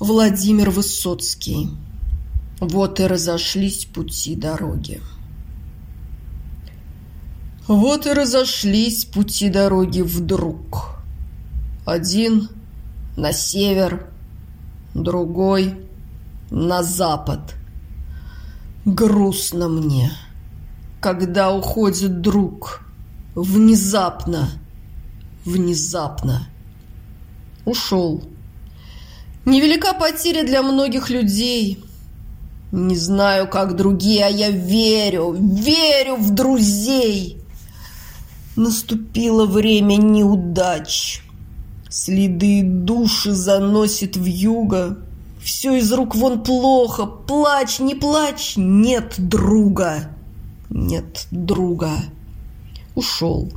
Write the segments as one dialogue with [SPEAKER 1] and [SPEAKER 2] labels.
[SPEAKER 1] Владимир Высоцкий. Вот и разошлись пути дороги. Вот и разошлись пути дороги вдруг. Один на север, другой на запад. Грустно мне, когда уходит друг. Внезапно, внезапно. Ушел. Невелика потеря для многих людей. Не знаю, как другие, а я верю, верю в друзей. Наступило время неудач. Следы души заносит в юго. Все из рук вон плохо. Плачь, не плачь, нет друга. Нет друга. Ушел.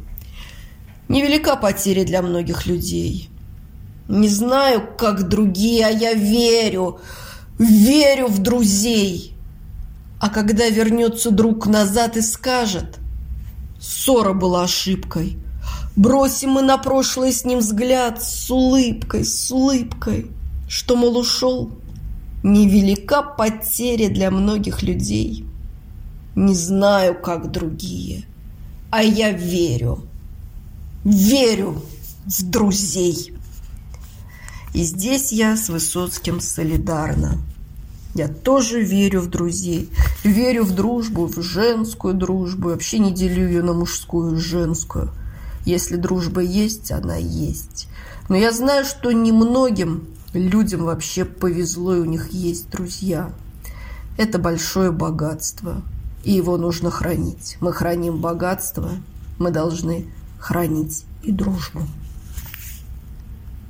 [SPEAKER 1] Невелика потеря для многих людей. Не знаю, как другие, а я верю, верю в друзей. А когда вернется друг назад и скажет, ссора была ошибкой, бросим мы на прошлое с ним взгляд с улыбкой, с улыбкой, что, мол, ушел, невелика потеря для многих людей. Не знаю, как другие, а я верю, верю в друзей. И здесь я с Высоцким солидарна. Я тоже верю в друзей, верю в дружбу, в женскую дружбу, вообще не делю ее на мужскую и женскую. Если дружба есть, она есть. Но я знаю, что немногим людям вообще повезло, и у них есть друзья. Это большое богатство, и его нужно хранить. Мы храним богатство, мы должны хранить и дружбу.